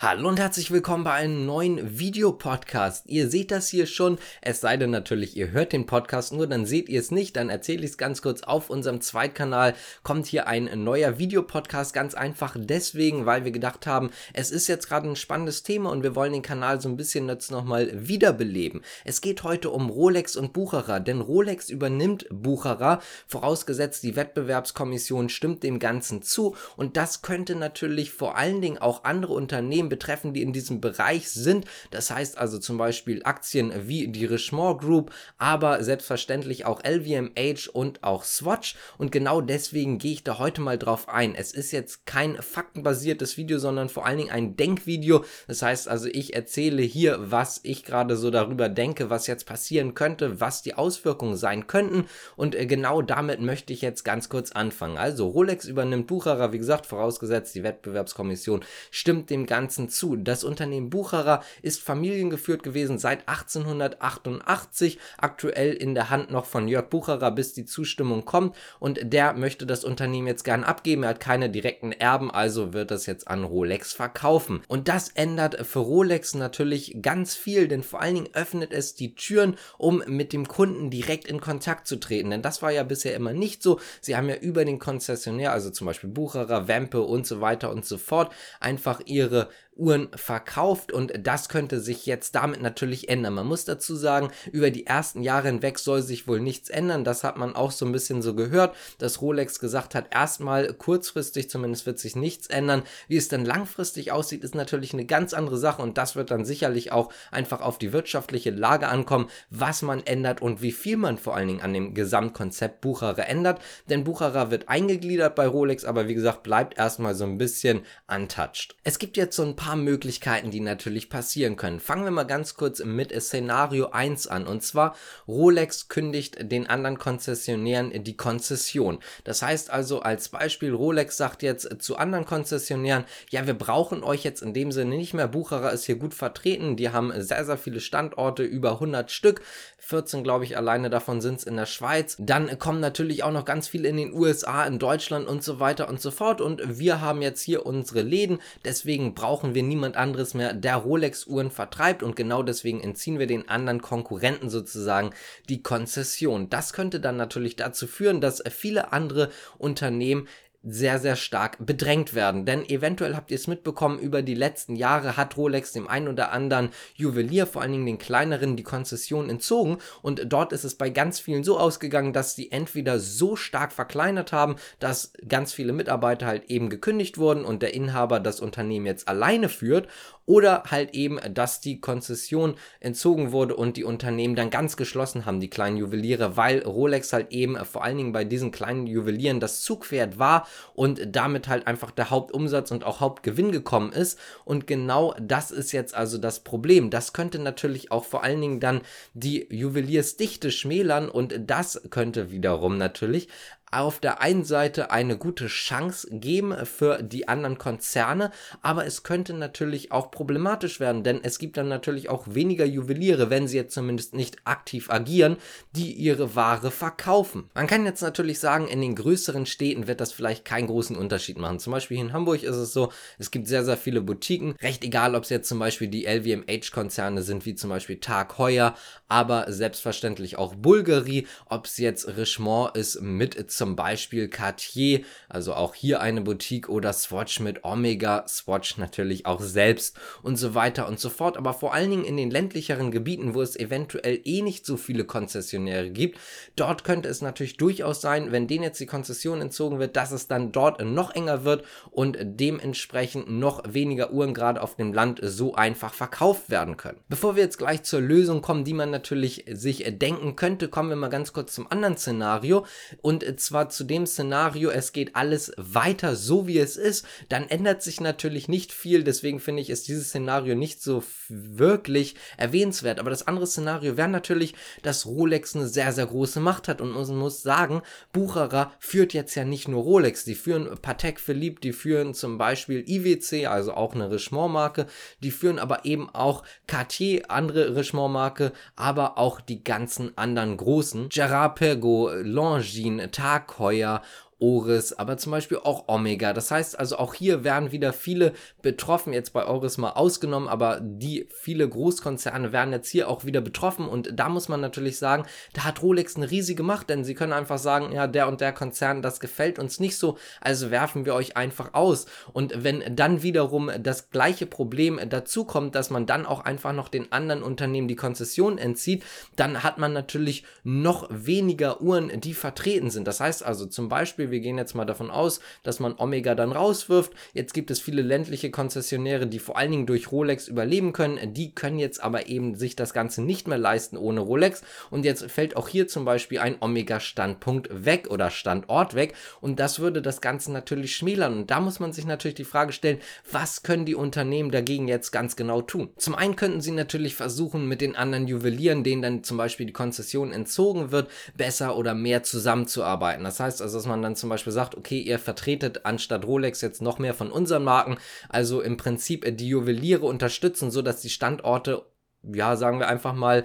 Hallo und herzlich willkommen bei einem neuen Videopodcast. Ihr seht das hier schon, es sei denn natürlich, ihr hört den Podcast nur, dann seht ihr es nicht, dann erzähle ich es ganz kurz. Auf unserem Zweitkanal kommt hier ein neuer Videopodcast, ganz einfach deswegen, weil wir gedacht haben, es ist jetzt gerade ein spannendes Thema und wir wollen den Kanal so ein bisschen jetzt nochmal wiederbeleben. Es geht heute um Rolex und Bucherer, denn Rolex übernimmt Bucherer, vorausgesetzt die Wettbewerbskommission stimmt dem Ganzen zu und das könnte natürlich vor allen Dingen auch andere Unternehmen Unternehmen betreffen, die in diesem Bereich sind. Das heißt also zum Beispiel Aktien wie die Richemont Group, aber selbstverständlich auch LVMH und auch Swatch. Und genau deswegen gehe ich da heute mal drauf ein. Es ist jetzt kein faktenbasiertes Video, sondern vor allen Dingen ein Denkvideo. Das heißt also, ich erzähle hier, was ich gerade so darüber denke, was jetzt passieren könnte, was die Auswirkungen sein könnten. Und äh, genau damit möchte ich jetzt ganz kurz anfangen. Also Rolex übernimmt Bucherer, wie gesagt, vorausgesetzt die Wettbewerbskommission stimmt dem Ganzen Ganzen zu. Das Unternehmen Bucherer ist familiengeführt gewesen seit 1888, aktuell in der Hand noch von Jörg Bucherer, bis die Zustimmung kommt und der möchte das Unternehmen jetzt gern abgeben. Er hat keine direkten Erben, also wird das jetzt an Rolex verkaufen. Und das ändert für Rolex natürlich ganz viel, denn vor allen Dingen öffnet es die Türen, um mit dem Kunden direkt in Kontakt zu treten. Denn das war ja bisher immer nicht so. Sie haben ja über den Konzessionär, also zum Beispiel Bucherer, Wempe und so weiter und so fort, einfach ihre Uhren verkauft und das könnte sich jetzt damit natürlich ändern. Man muss dazu sagen, über die ersten Jahre hinweg soll sich wohl nichts ändern. Das hat man auch so ein bisschen so gehört, dass Rolex gesagt hat, erstmal kurzfristig zumindest wird sich nichts ändern. Wie es dann langfristig aussieht, ist natürlich eine ganz andere Sache und das wird dann sicherlich auch einfach auf die wirtschaftliche Lage ankommen, was man ändert und wie viel man vor allen Dingen an dem Gesamtkonzept Bucherer ändert. Denn Bucherer wird eingegliedert bei Rolex, aber wie gesagt, bleibt erstmal so ein bisschen untouched. Es gibt jetzt so ein paar paar Möglichkeiten, die natürlich passieren können. Fangen wir mal ganz kurz mit Szenario 1 an. Und zwar, Rolex kündigt den anderen Konzessionären die Konzession. Das heißt also, als Beispiel, Rolex sagt jetzt zu anderen Konzessionären, ja, wir brauchen euch jetzt in dem Sinne nicht mehr. Bucherer ist hier gut vertreten. Die haben sehr, sehr viele Standorte, über 100 Stück. 14, glaube ich, alleine davon sind es in der Schweiz. Dann kommen natürlich auch noch ganz viele in den USA, in Deutschland und so weiter und so fort. Und wir haben jetzt hier unsere Läden. Deswegen brauchen wir wir niemand anderes mehr, der Rolex-Uhren vertreibt und genau deswegen entziehen wir den anderen Konkurrenten sozusagen die Konzession. Das könnte dann natürlich dazu führen, dass viele andere Unternehmen sehr, sehr stark bedrängt werden. Denn eventuell habt ihr es mitbekommen, über die letzten Jahre hat Rolex dem einen oder anderen Juwelier, vor allen Dingen den kleineren, die Konzession entzogen. Und dort ist es bei ganz vielen so ausgegangen, dass die entweder so stark verkleinert haben, dass ganz viele Mitarbeiter halt eben gekündigt wurden und der Inhaber das Unternehmen jetzt alleine führt oder halt eben, dass die Konzession entzogen wurde und die Unternehmen dann ganz geschlossen haben, die kleinen Juweliere, weil Rolex halt eben vor allen Dingen bei diesen kleinen Juwelieren das Zugpferd war und damit halt einfach der Hauptumsatz und auch Hauptgewinn gekommen ist. Und genau das ist jetzt also das Problem. Das könnte natürlich auch vor allen Dingen dann die Juweliersdichte schmälern und das könnte wiederum natürlich auf der einen Seite eine gute Chance geben für die anderen Konzerne, aber es könnte natürlich auch problematisch werden, denn es gibt dann natürlich auch weniger Juweliere, wenn sie jetzt zumindest nicht aktiv agieren, die ihre Ware verkaufen. Man kann jetzt natürlich sagen, in den größeren Städten wird das vielleicht keinen großen Unterschied machen. Zum Beispiel in Hamburg ist es so, es gibt sehr, sehr viele Boutiquen, recht egal, ob es jetzt zum Beispiel die LVMH-Konzerne sind, wie zum Beispiel Tag Heuer, aber selbstverständlich auch Bulgari, ob es jetzt Richemont ist mit zum Beispiel Cartier, also auch hier eine Boutique oder Swatch mit Omega, Swatch natürlich auch selbst und so weiter und so fort. Aber vor allen Dingen in den ländlicheren Gebieten, wo es eventuell eh nicht so viele Konzessionäre gibt, dort könnte es natürlich durchaus sein, wenn denen jetzt die Konzession entzogen wird, dass es dann dort noch enger wird und dementsprechend noch weniger Uhren gerade auf dem Land so einfach verkauft werden können. Bevor wir jetzt gleich zur Lösung kommen, die man natürlich sich denken könnte, kommen wir mal ganz kurz zum anderen Szenario und zwar zu dem Szenario, es geht alles weiter so wie es ist, dann ändert sich natürlich nicht viel, deswegen finde ich, ist dieses Szenario nicht so wirklich erwähnenswert. Aber das andere Szenario wäre natürlich, dass Rolex eine sehr, sehr große Macht hat. Und man muss sagen, Bucherer führt jetzt ja nicht nur Rolex, die führen Patek Philippe, die führen zum Beispiel IWC, also auch eine Richemont-Marke, die führen aber eben auch Cartier, andere Richemont-Marke, aber auch die ganzen anderen großen, Gerard Pergaud, Longines, Tag Heuer Oris, aber zum Beispiel auch Omega. Das heißt also auch hier werden wieder viele betroffen, jetzt bei Oris mal ausgenommen, aber die viele Großkonzerne werden jetzt hier auch wieder betroffen und da muss man natürlich sagen, da hat Rolex eine riesige Macht, denn sie können einfach sagen, ja, der und der Konzern, das gefällt uns nicht so, also werfen wir euch einfach aus. Und wenn dann wiederum das gleiche Problem dazu kommt, dass man dann auch einfach noch den anderen Unternehmen die Konzession entzieht, dann hat man natürlich noch weniger Uhren, die vertreten sind. Das heißt also zum Beispiel, wir gehen jetzt mal davon aus, dass man Omega dann rauswirft. Jetzt gibt es viele ländliche Konzessionäre, die vor allen Dingen durch Rolex überleben können. Die können jetzt aber eben sich das Ganze nicht mehr leisten ohne Rolex. Und jetzt fällt auch hier zum Beispiel ein Omega-Standpunkt weg oder Standort weg. Und das würde das Ganze natürlich schmälern. Und da muss man sich natürlich die Frage stellen, was können die Unternehmen dagegen jetzt ganz genau tun? Zum einen könnten sie natürlich versuchen, mit den anderen Juwelieren, denen dann zum Beispiel die Konzession entzogen wird, besser oder mehr zusammenzuarbeiten. Das heißt also, dass man dann zum Beispiel sagt, okay, ihr vertretet anstatt Rolex jetzt noch mehr von unseren Marken, also im Prinzip die Juweliere unterstützen, so dass die Standorte ja, sagen wir einfach mal,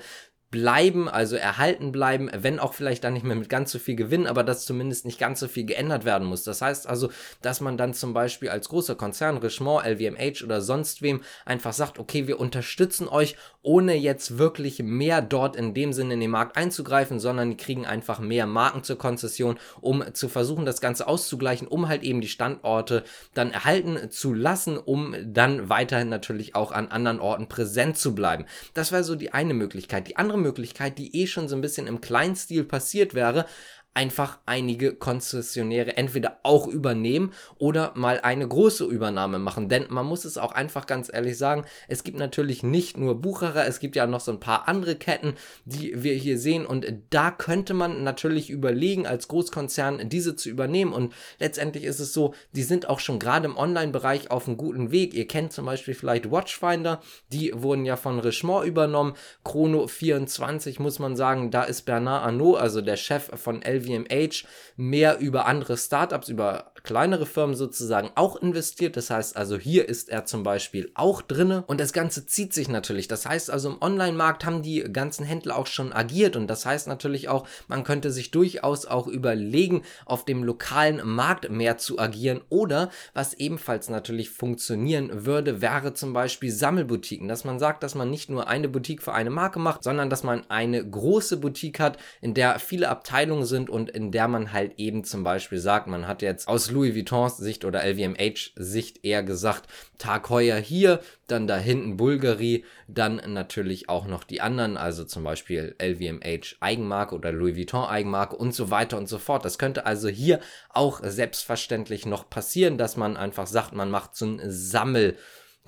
bleiben, also erhalten bleiben, wenn auch vielleicht dann nicht mehr mit ganz so viel Gewinn, aber dass zumindest nicht ganz so viel geändert werden muss. Das heißt also, dass man dann zum Beispiel als großer Konzern, Richemont, LVMH oder sonst wem einfach sagt, okay, wir unterstützen euch, ohne jetzt wirklich mehr dort in dem Sinne in den Markt einzugreifen, sondern die kriegen einfach mehr Marken zur Konzession, um zu versuchen, das Ganze auszugleichen, um halt eben die Standorte dann erhalten zu lassen, um dann weiterhin natürlich auch an anderen Orten präsent zu bleiben. Das wäre so die eine Möglichkeit. Die andere Möglichkeit, die eh schon so ein bisschen im Kleinstil passiert wäre, einfach einige Konzessionäre entweder auch übernehmen oder mal eine große Übernahme machen. Denn man muss es auch einfach ganz ehrlich sagen, es gibt natürlich nicht nur Bucherer, es gibt ja noch so ein paar andere Ketten, die wir hier sehen und da könnte man natürlich überlegen, als Großkonzern diese zu übernehmen und letztendlich ist es so, die sind auch schon gerade im Online-Bereich auf einem guten Weg. Ihr kennt zum Beispiel vielleicht Watchfinder, die wurden ja von Richemont übernommen. Chrono 24 muss man sagen, da ist Bernard Arnault, also der Chef von LV LVMH mehr über andere Startups, über kleinere Firmen sozusagen auch investiert. Das heißt also, hier ist er zum Beispiel auch drinne und das Ganze zieht sich natürlich. Das heißt also, im Online-Markt haben die ganzen Händler auch schon agiert und das heißt natürlich auch, man könnte sich durchaus auch überlegen, auf dem lokalen Markt mehr zu agieren oder was ebenfalls natürlich funktionieren würde, wäre zum Beispiel Sammelboutiquen, dass man sagt, dass man nicht nur eine Boutique für eine Marke macht, sondern dass man eine große Boutique hat, in der viele Abteilungen sind und in der man halt eben zum Beispiel sagt, man hat jetzt aus Louis Vuittons Sicht oder LVMH Sicht eher gesagt, Tag Heuer hier, dann da hinten Bulgari, dann natürlich auch noch die anderen, also zum Beispiel LVMH Eigenmarke oder Louis Vuitton Eigenmarke und so weiter und so fort. Das könnte also hier auch selbstverständlich noch passieren, dass man einfach sagt, man macht so ein Sammel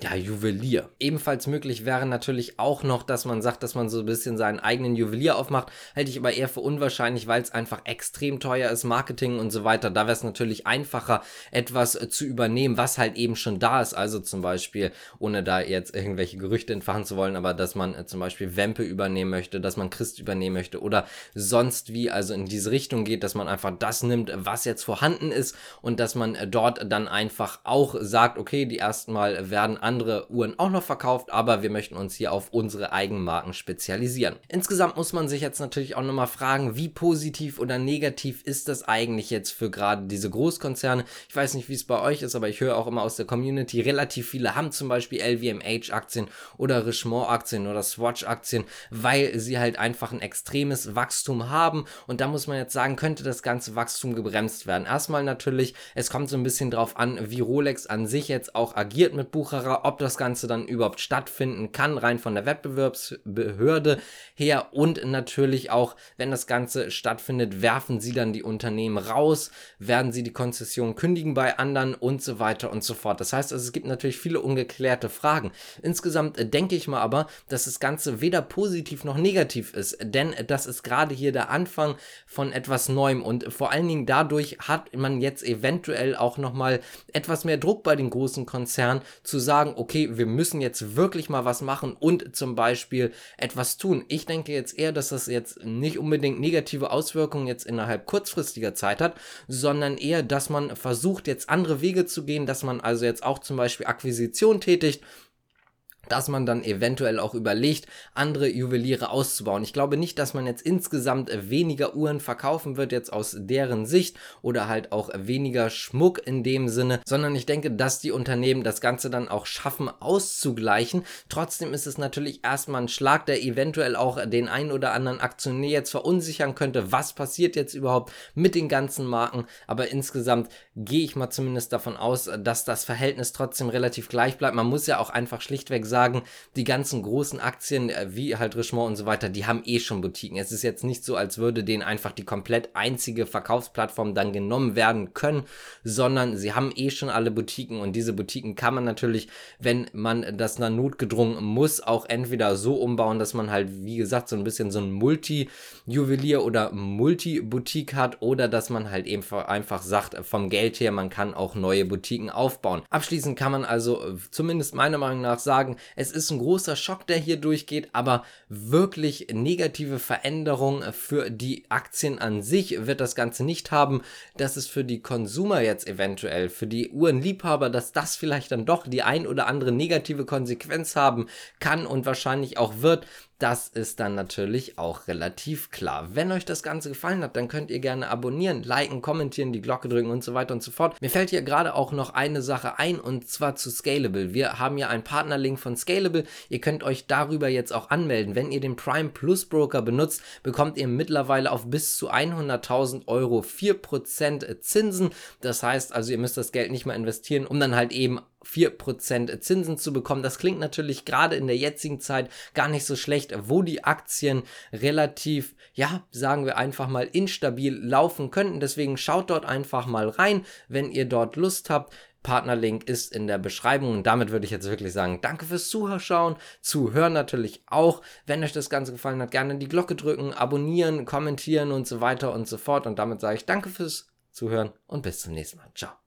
ja, Juwelier. Ebenfalls möglich wäre natürlich auch noch, dass man sagt, dass man so ein bisschen seinen eigenen Juwelier aufmacht. Halte ich aber eher für unwahrscheinlich, weil es einfach extrem teuer ist, Marketing und so weiter. Da wäre es natürlich einfacher, etwas äh, zu übernehmen, was halt eben schon da ist. Also zum Beispiel, ohne da jetzt irgendwelche Gerüchte entfachen zu wollen, aber dass man äh, zum Beispiel Wempe übernehmen möchte, dass man Christ übernehmen möchte oder sonst wie, also in diese Richtung geht, dass man einfach das nimmt, was jetzt vorhanden ist und dass man äh, dort dann einfach auch sagt, okay, die ersten Mal werden andere Uhren auch noch verkauft, aber wir möchten uns hier auf unsere Eigenmarken spezialisieren. Insgesamt muss man sich jetzt natürlich auch nochmal fragen, wie positiv oder negativ ist das eigentlich jetzt für gerade diese Großkonzerne? Ich weiß nicht, wie es bei euch ist, aber ich höre auch immer aus der Community, relativ viele haben zum Beispiel LVMH-Aktien oder Richemont-Aktien oder Swatch-Aktien, weil sie halt einfach ein extremes Wachstum haben und da muss man jetzt sagen, könnte das ganze Wachstum gebremst werden. Erstmal natürlich, es kommt so ein bisschen drauf an, wie Rolex an sich jetzt auch agiert mit Bucherer ob das Ganze dann überhaupt stattfinden kann, rein von der Wettbewerbsbehörde her und natürlich auch, wenn das Ganze stattfindet, werfen sie dann die Unternehmen raus, werden sie die Konzession kündigen bei anderen und so weiter und so fort. Das heißt, also, es gibt natürlich viele ungeklärte Fragen. Insgesamt äh, denke ich mal aber, dass das Ganze weder positiv noch negativ ist, denn das ist gerade hier der Anfang von etwas Neuem und vor allen Dingen dadurch hat man jetzt eventuell auch nochmal etwas mehr Druck bei den großen Konzernen zu sagen, sagen, okay, wir müssen jetzt wirklich mal was machen und zum Beispiel etwas tun. Ich denke jetzt eher, dass das jetzt nicht unbedingt negative Auswirkungen jetzt innerhalb kurzfristiger Zeit hat, sondern eher, dass man versucht, jetzt andere Wege zu gehen, dass man also jetzt auch zum Beispiel Akquisition tätigt dass man dann eventuell auch überlegt, andere Juweliere auszubauen. Ich glaube nicht, dass man jetzt insgesamt weniger Uhren verkaufen wird, jetzt aus deren Sicht oder halt auch weniger Schmuck in dem Sinne, sondern ich denke, dass die Unternehmen das Ganze dann auch schaffen auszugleichen. Trotzdem ist es natürlich erstmal ein Schlag, der eventuell auch den einen oder anderen Aktionär jetzt verunsichern könnte. Was passiert jetzt überhaupt mit den ganzen Marken? Aber insgesamt gehe ich mal zumindest davon aus, dass das Verhältnis trotzdem relativ gleich bleibt. Man muss ja auch einfach schlichtweg sagen, sagen, die ganzen großen Aktien, äh, wie halt Richemont und so weiter, die haben eh schon Boutiquen. Es ist jetzt nicht so, als würde denen einfach die komplett einzige Verkaufsplattform dann genommen werden können, sondern sie haben eh schon alle Boutiquen und diese Boutiquen kann man natürlich, wenn man das dann notgedrungen muss, auch entweder so umbauen, dass man halt, wie gesagt, so ein bisschen so ein Multi-Juwelier oder Multi-Boutique hat oder dass man halt eben einfach sagt, vom Geld her, man kann auch neue Boutiquen aufbauen. Abschließend kann man also äh, zumindest meiner Meinung nach sagen, es ist ein großer Schock, der hier durchgeht, aber wirklich negative Veränderungen für die Aktien an sich wird das Ganze nicht haben. Dass es für die Konsumer jetzt eventuell, für die Uhrenliebhaber, dass das vielleicht dann doch die ein oder andere negative Konsequenz haben kann und wahrscheinlich auch wird, das ist dann natürlich auch relativ klar. Wenn euch das Ganze gefallen hat, dann könnt ihr gerne abonnieren, liken, kommentieren, die Glocke drücken und so weiter und so fort. Mir fällt hier gerade auch noch eine Sache ein und zwar zu Scalable. Wir haben ja einen Partnerlink von Scalable. Ihr könnt euch darüber jetzt auch anmelden. Wenn ihr den Prime Plus Broker benutzt, bekommt ihr mittlerweile auf bis zu 100.000 Euro 4% Zinsen. Das heißt also, ihr müsst das Geld nicht mehr investieren, um dann halt eben 4% Zinsen zu bekommen. Das klingt natürlich gerade in der jetzigen Zeit gar nicht so schlecht, wo die Aktien relativ, ja, sagen wir einfach mal instabil laufen könnten. Deswegen schaut dort einfach mal rein, wenn ihr dort Lust habt. Partnerlink ist in der Beschreibung und damit würde ich jetzt wirklich sagen, danke fürs Zuhören, zuhören natürlich auch. Wenn euch das Ganze gefallen hat, gerne die Glocke drücken, abonnieren, kommentieren und so weiter und so fort. Und damit sage ich danke fürs Zuhören und bis zum nächsten Mal. Ciao.